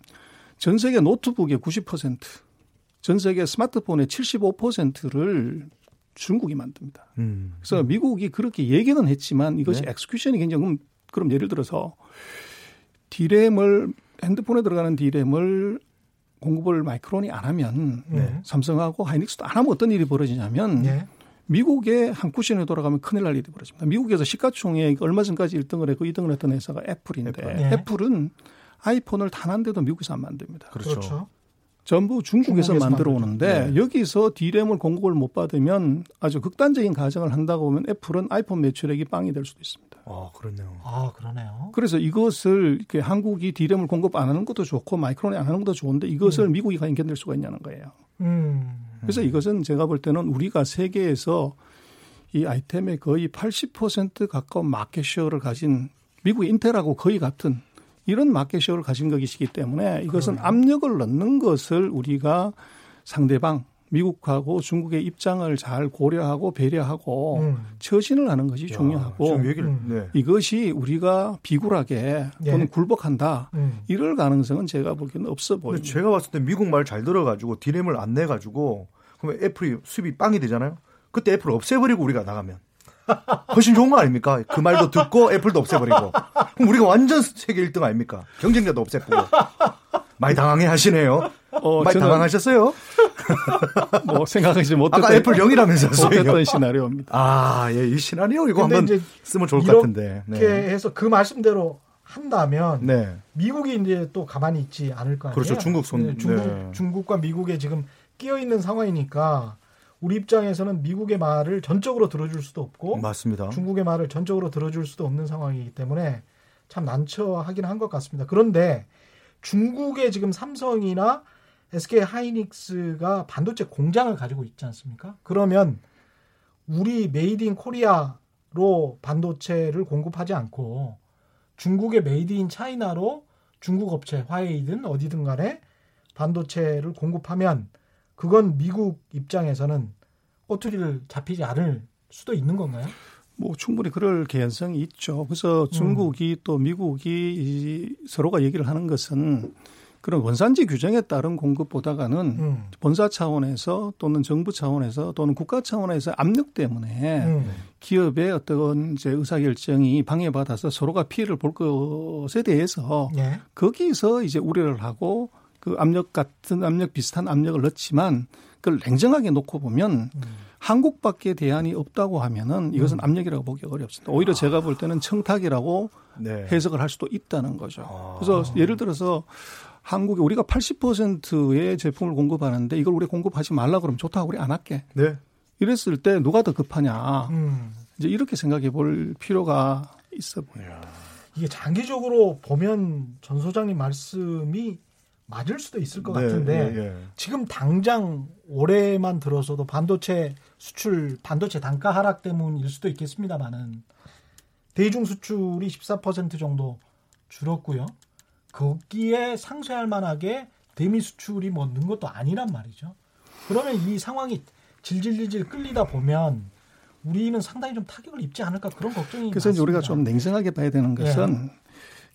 전 세계 노트북의 90%, 전 세계 스마트폰의 75%를 중국이 만듭니다. 음. 그래서 미국이 그렇게 얘기는 했지만 이것이 네. execution이 굉장히 그럼 예를 들어서 디램을 핸드폰에 들어가는 디램을 공급을 마이크론이 안 하면 네. 삼성하고 하이닉스도 안 하면 어떤 일이 벌어지냐면 네. 미국의 한 쿠션에 돌아가면 큰일 날 일이 벌어집니다. 미국에서 시가총액 얼마 전까지 1등을 했고 2등을 했던 회사가 애플인데 애플. 네. 애플은 아이폰을 단 한 대도 미국에서 안 만듭니다. 그렇죠. 그렇죠. 전부 중국에서, 중국에서 만들어 오는데 네. 여기서 디램을 공급을 못 받으면 아주 극단적인 가정을 한다고 보면 애플은 아이폰 매출액이 빵이 될 수도 있습니다. 아, 그렇네요. 아, 그러네요. 그래서 이것을 이렇게 한국이 디램을 공급 안 하는 것도 좋고 마이크론이 안 하는 것도 좋은데 이것을 음. 미국이 견딜 수가 있냐는 거예요. 음. 그래서 이것은 제가 볼 때는 우리가 세계에서 이 아이템의 거의 80% 가까운 market share를 가진 미국 인텔하고 거의 같은 이런 market share를 가진 것이기 때문에 이것은 그러네요. 압력을 넣는 것을 우리가 상대방 미국하고 중국의 입장을 잘 고려하고 배려하고 음. 처신을 하는 것이 야, 중요하고 얘기를, 네. 이것이 우리가 비굴하게 네. 또는 굴복한다 음. 이럴 가능성은 제가 보기에는 없어 보입니다. 제가 봤을 때 미국 말 잘 들어가지고 디램을 안 내가지고 그러면 애플이 수입이 빵이 되잖아요. 그때 애플 없애버리고 우리가 나가면 훨씬 좋은 거 아닙니까? 그 말도 듣고 애플도 없애버리고 그럼 우리가 완전 세계 1등 아닙니까? 경쟁자도 없애고 많이 당황해 하시네요. 어, 많이 당황하셨어요? 뭐 생각하지 못했던 아까 애플 0이라면서요. 못했던 시나리오입니다. 아, 예, 이 시나리오 이거 한번 이제 쓰면 좋을 것 같은데. 네. 이렇게 해서 그 말씀대로 한다면 네. 미국이 이제 또 가만히 있지 않을 거 아니에요. 그렇죠. 중국 손 네, 중국 네. 중국과 미국에 지금 끼어 있는 상황이니까 우리 입장에서는 미국의 말을 전적으로 들어줄 수도 없고 맞습니다. 중국의 말을 전적으로 들어줄 수도 없는 상황이기 때문에 참 난처하긴 한 것 같습니다. 그런데 중국의 지금 삼성이나 SK 하이닉스가 반도체 공장을 가지고 있지 않습니까? 그러면 우리 made in Korea로 반도체를 공급하지 않고 중국의 made in China로 중국 업체 화웨이든 어디든 간에 반도체를 공급하면 그건 미국 입장에서는 꼬투리를 잡히지 않을 수도 있는 건가요? 뭐 충분히 그럴 개연성이 있죠. 그래서 음. 중국이 음. 또 미국이 서로가 얘기를 하는 것은 그런 원산지 규정에 따른 공급보다가는 음. 본사 차원에서 또는 정부 차원에서 또는 국가 차원에서 압력 때문에 음. 기업의 어떤 이제 의사결정이 방해받아서 서로가 피해를 볼 것에 대해서 예. 거기서 이제 우려를 하고 그 압력 같은 압력 비슷한 압력을 넣지만 그걸 냉정하게 놓고 보면 음. 한국밖에 대안이 없다고 하면은 이것은 음. 압력이라고 보기 어렵습니다. 오히려 아. 제가 볼 때는 청탁이라고 네. 해석을 할 수도 있다는 거죠. 아. 그래서 예를 들어서 한국에 우리가 80%의 제품을 공급하는데 이걸 우리 공급하지 말라 그러면 좋다고 우리 안 할게. 네. 이랬을 때 누가 더 급하냐. 음. 이제 이렇게 생각해 볼 필요가 있어 보여요. 이게 장기적으로 보면 전 소장님 말씀이 맞을 수도 있을 것 네, 같은데 네, 네. 지금 당장 올해만 들어서도 반도체 수출 반도체 단가 하락 때문일 수도 있겠습니다만은 대중 수출이 14% 정도 줄었고요. 거기에 상쇄할 만하게 대미 수출이 뭐 는 것도 아니란 말이죠. 그러면 이 상황이 질질질질 끌리다 보면 우리는 상당히 좀 타격을 입지 않을까 그런 걱정이 그래서 많습니다. 우리가 좀 냉정하게 봐야 되는 것은 예.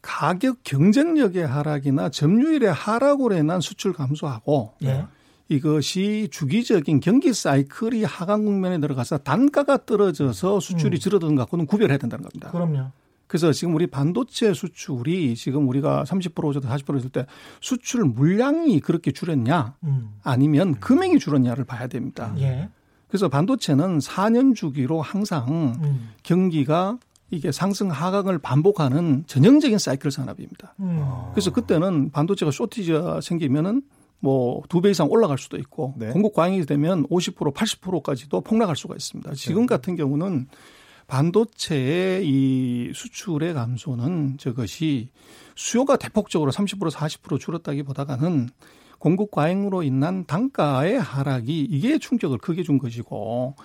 가격 경쟁력의 하락이나 점유율의 하락으로 인한 수출 감소하고 예. 이것이 주기적인 경기 사이클이 하강 국면에 들어가서 단가가 떨어져서 수출이 음. 줄어드는 것과는 구별해야 된다는 겁니다. 그럼요. 그래서 지금 우리 반도체 수출이 지금 우리가 30%죠 40% 했을 때 수출 물량이 그렇게 줄었냐 음. 아니면 금액이 줄었냐를 봐야 됩니다. 예. 그래서 반도체는 4년 주기로 항상 음. 경기가 이게 상승 하강을 반복하는 전형적인 사이클 산업입니다. 음. 그래서 그때는 반도체가 쇼티지가 생기면은 뭐 두 배 이상 올라갈 수도 있고 네. 공급 과잉이 되면 50% 80%까지도 폭락할 수가 있습니다. 지금 네. 같은 경우는 반도체의 이 수출의 감소는 저것이 수요가 대폭적으로 30% 40% 줄었다기보다는 공급 과잉으로 인한 단가의 하락이 이게 충격을 크게 준 것이고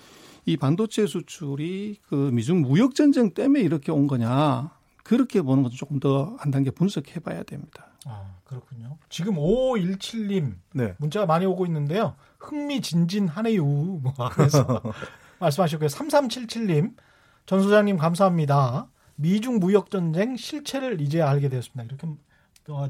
이 반도체 수출이 그 미중 무역 전쟁 때문에 이렇게 온 거냐 그렇게 보는 것도 조금 더 한 단계 분석해 봐야 됩니다. 아, 그렇군요. 지금 5517님 네. 문자가 많이 오고 있는데요. 흥미진진하네요. 뭐 그래서 말씀하셨고요. 3377님 전 소장님 감사합니다. 미중 무역 전쟁 실체를 이제 알게 되었습니다. 이렇게 어,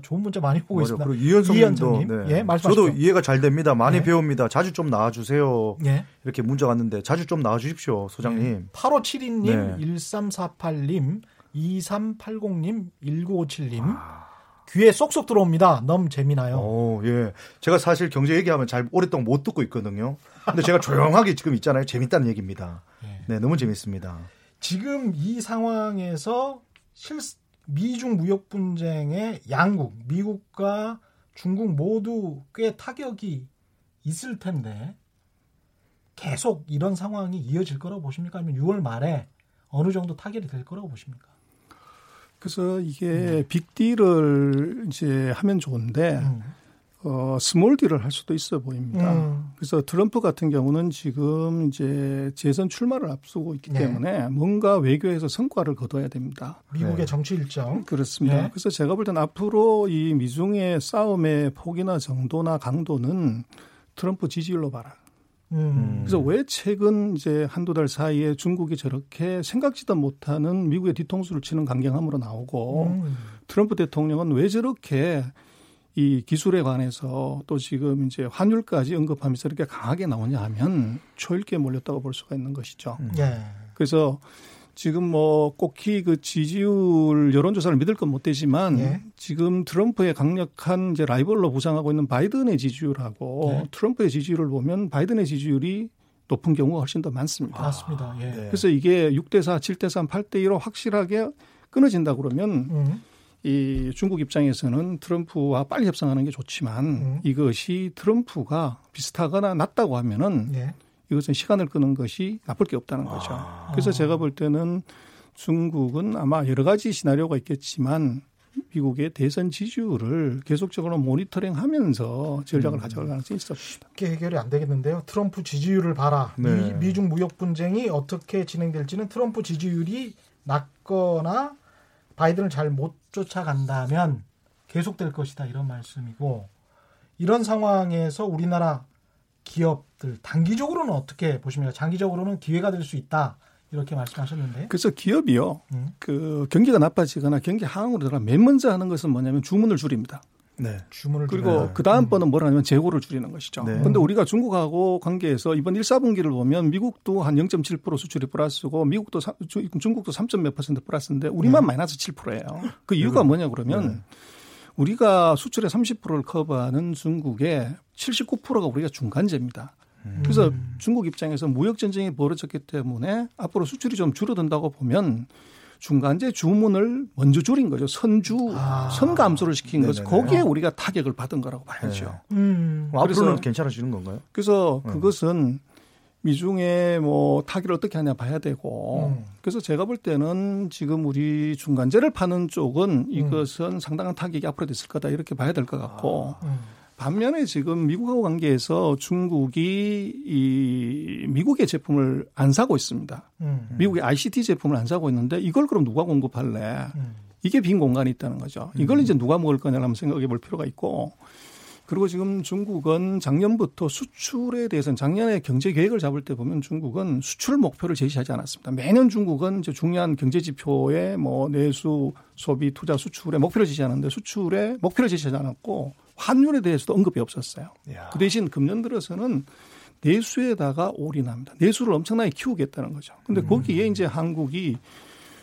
좋은 문자 많이 보고 있습니다. 그리고 이현성님도 네. 예, 말씀하시죠. 저도 이해가 잘 됩니다. 많이 네. 배웁니다. 자주 좀 나와주세요. 예. 이렇게 문자 왔는데 자주 좀 나와주십시오, 소장님. 네. 8572님, 네. 1348님, 2380님, 1957님. 아. 귀에 쏙쏙 들어옵니다. 너무 재미나요. 오, 예. 제가 사실 경제 얘기하면 잘 오랫동안 못 듣고 있거든요. 근데 제가 조용하게 지금 있잖아요. 재밌다는 얘기입니다. 예. 네, 너무 재밌습니다. 지금 이 상황에서 실, 미중 무역 분쟁의 양국, 미국과 중국 모두 꽤 타격이 있을 텐데 계속 이런 상황이 이어질 거라고 보십니까? 아니면 6월 말에 어느 정도 타결이 될 거라고 보십니까? 그래서 이게 음. 빅딜을 이제 하면 좋은데 음. 어, small deal을 할 수도 있어 보입니다. 음. 그래서 트럼프 같은 경우는 지금 이제 재선 출마를 앞두고 있기 네. 때문에 뭔가 외교에서 성과를 거둬야 됩니다. 미국의 네. 정치 일정. 그렇습니다. 네. 그래서 제가 볼 때는 앞으로 이 미중의 싸움의 폭이나 정도나 강도는 트럼프 지지율로 봐라. 음. 그래서 왜 최근 이제 한두 달 사이에 중국이 저렇게 생각지도 못하는 미국의 뒤통수를 치는 강경함으로 나오고 음. 트럼프 대통령은 왜 저렇게 이 기술에 관해서 또 지금 이제 환율까지 언급하면서 이렇게 강하게 나오냐 하면 초일기에 몰렸다고 볼 수가 있는 것이죠. 네. 그래서 지금 뭐 꼭히 그 지지율 여론조사를 믿을 건 못 되지만 네. 지금 트럼프의 강력한 이제 라이벌로 부상하고 있는 바이든의 지지율하고 네. 트럼프의 지지율을 보면 바이든의 지지율이 높은 경우가 훨씬 더 많습니다. 맞습니다. 예. 그래서 이게 6대 4, 7대 3, 8대 2로 확실하게 끊어진다 그러면 음. 이 중국 입장에서는 트럼프와 빨리 협상하는 게 좋지만 음. 이것이 트럼프가 비슷하거나 낫다고 하면은 예. 이것은 시간을 끄는 것이 나쁠 게 없다는 거죠. 아. 그래서 제가 볼 때는 중국은 아마 여러 가지 시나리오가 있겠지만 미국의 대선 지지율을 계속적으로 모니터링 하면서 전략을 음. 가져갈 가능성이 있어 봅니다. 쉽게 해결이 안 되겠는데요. 트럼프 지지율을 봐라. 네. 미, 중 무역 분쟁이 어떻게 진행될지는 트럼프 지지율이 낮거나 바이든을 잘 못 쫓아간다면 계속될 것이다 이런 말씀이고 이런 상황에서 우리나라 기업들 단기적으로는 어떻게 보십니까? 장기적으로는 기회가 될 수 있다. 이렇게 말씀하셨는데. 그래서 기업이요. 음. 그 경기가 나빠지거나 경기 하강으로 들어가 맨 먼저 하는 것은 뭐냐면 주문을 줄입니다. 네. 주문을 그리고 네. 그 다음번은 뭐라냐면 재고를 줄이는 것이죠. 네. 근데 우리가 중국하고 관계에서 이번 1, 4분기를 보면 미국도 한 0.7% 수출이 플러스고 미국도 중국도 3. 몇 퍼센트 플러스인데 우리만 네. 마이너스 7%예요. 그 이유가 뭐냐 그러면 네. 우리가 수출의 30%를 커버하는 중국의 79%가 우리가 중간재입니다. 그래서 음. 중국 입장에서 무역 전쟁이 벌어졌기 때문에 앞으로 수출이 좀 줄어든다고 보면 중간재 주문을 먼저 줄인 거죠. 선주 아. 선 감소를 시킨 거죠. 거기에 우리가 타격을 받은 거라고 봐야죠. 네. 음. 앞으로는 괜찮아지는 건가요? 그래서 네. 그것은 미중의 뭐 타격을 어떻게 하냐 봐야 되고 음. 그래서 제가 볼 때는 지금 우리 중간재를 파는 쪽은 음. 이것은 음. 상당한 타격이 앞으로 됐을 거다 이렇게 봐야 될 것 같고 아. 음. 반면에 지금 미국하고 관계에서 중국이 이 미국의 제품을 안 사고 있습니다. 음. 미국의 ICT 제품을 안 사고 있는데 이걸 그럼 누가 공급할래? 음. 이게 빈 공간이 있다는 거죠. 이걸 음. 이제 누가 먹을 거냐를 한번 생각해 볼 필요가 있고 그리고 지금 중국은 작년부터 수출에 대해서는 작년에 경제 계획을 잡을 때 보면 중국은 수출 목표를 제시하지 않았습니다. 매년 중국은 이제 중요한 경제 지표에 뭐 내수, 소비, 투자, 수출에 목표를 제시하는데 수출에 목표를 제시하지 않았고 환율에 대해서도 언급이 없었어요. 야. 그 대신 금년 들어서는 내수에다가 올인합니다. 내수를 엄청나게 키우겠다는 거죠. 근데 음. 거기에 이제 한국이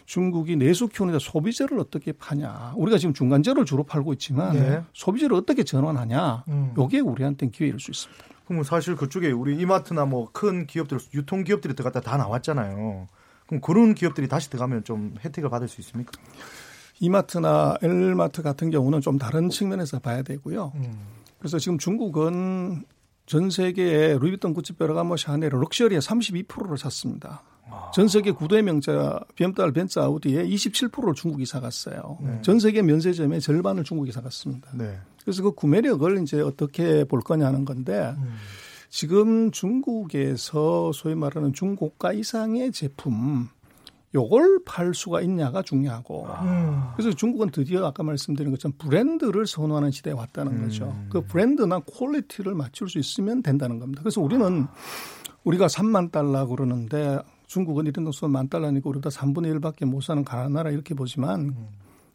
중국이 내수 키우는데 소비재를 어떻게 파냐. 우리가 지금 중간재를 주로 팔고 있지만 네. 소비재를 어떻게 전환하냐. 음. 요게 우리한테는 기회일 수 있습니다. 그럼 사실 그쪽에 우리 이마트나 뭐 큰 기업들, 유통 기업들이 들어갔다 다 나왔잖아요. 그럼 그런 기업들이 다시 들어가면 좀 혜택을 받을 수 있습니까? 이마트나 엘마트 같은 경우는 좀 다른 측면에서 봐야 되고요. 음. 그래서 지금 중국은 전 세계에 루이비통, 구찌, 페라가모, 샤넬, 럭셔리의 32%를 샀습니다. 아. 전 세계 독일의 명차 BMW, 벤츠, 아우디의 27%를 중국이 사갔어요. 네. 전 세계 면세점의 절반을 중국이 사갔습니다. 네. 그래서 그 구매력을 이제 어떻게 볼 거냐는 건데 음. 지금 중국에서 소위 말하는 중고가 이상의 제품 요걸 팔 수가 있냐가 중요하고 음. 그래서 중국은 드디어 아까 말씀드린 것처럼 브랜드를 선호하는 시대에 왔다는 음. 거죠. 그 브랜드나 quality를 맞출 수 있으면 된다는 겁니다. 그래서 우리는 우리가 3만 달러 그러는데 중국은 1인당 소득 만 달러니까 우리보다 3분의 1밖에 못 사는 가난한 나라 이렇게 보지만 음.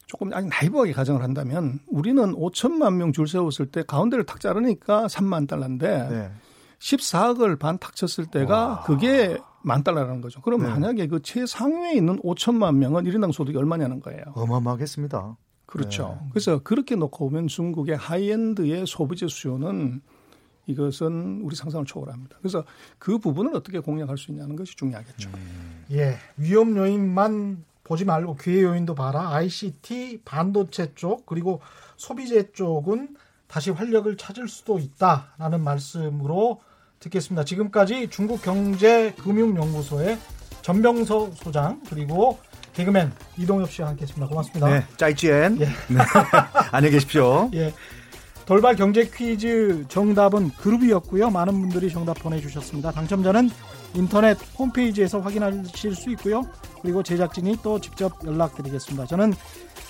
조금 아니 나이브하게 가정을 한다면 우리는 5천만 명 줄 세웠을 때 가운데를 탁 자르니까 3만 달러인데 네. 14억을 반 탁 쳤을 때가 와. 그게 만 달러라는 거죠. 그럼 네. 만약에 그 최상위에 있는 5천만 명은 1인당 소득이 얼마냐는 거예요. 어마어마하겠습니다. 그렇죠. 네. 그래서 그렇게 놓고 보면 중국의 high-end의 소비재 수요는 이것은 우리 상상을 초월합니다. 그래서 그 부분을 어떻게 공략할 수 있냐는 것이 중요하겠죠. 음. 예. 위험 요인만 보지 말고 기회 요인도 봐라. ICT, 반도체 쪽, 그리고 소비재 쪽은 다시 활력을 찾을 수도 있다라는 말씀으로 듣겠습니다. 지금까지 중국경제금융연구소의 전병서 소장 그리고 개그맨 이동엽 씨와 함께했습니다. 고맙습니다. 네, 짜이찌엔. 예. 네. 안녕히 계십시오. 예. 돌발 경제 퀴즈 정답은 그룹이었고요. 많은 분들이 정답 보내주셨습니다. 당첨자는 인터넷 홈페이지에서 확인하실 수 있고요. 그리고 제작진이 또 직접 연락드리겠습니다. 저는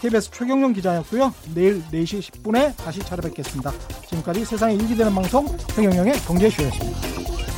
KBS 최경영 기자였고요. 내일 4시 10분에 다시 찾아뵙겠습니다. 지금까지 세상에 일기 되는 방송 최경영의 경제쇼였습니다.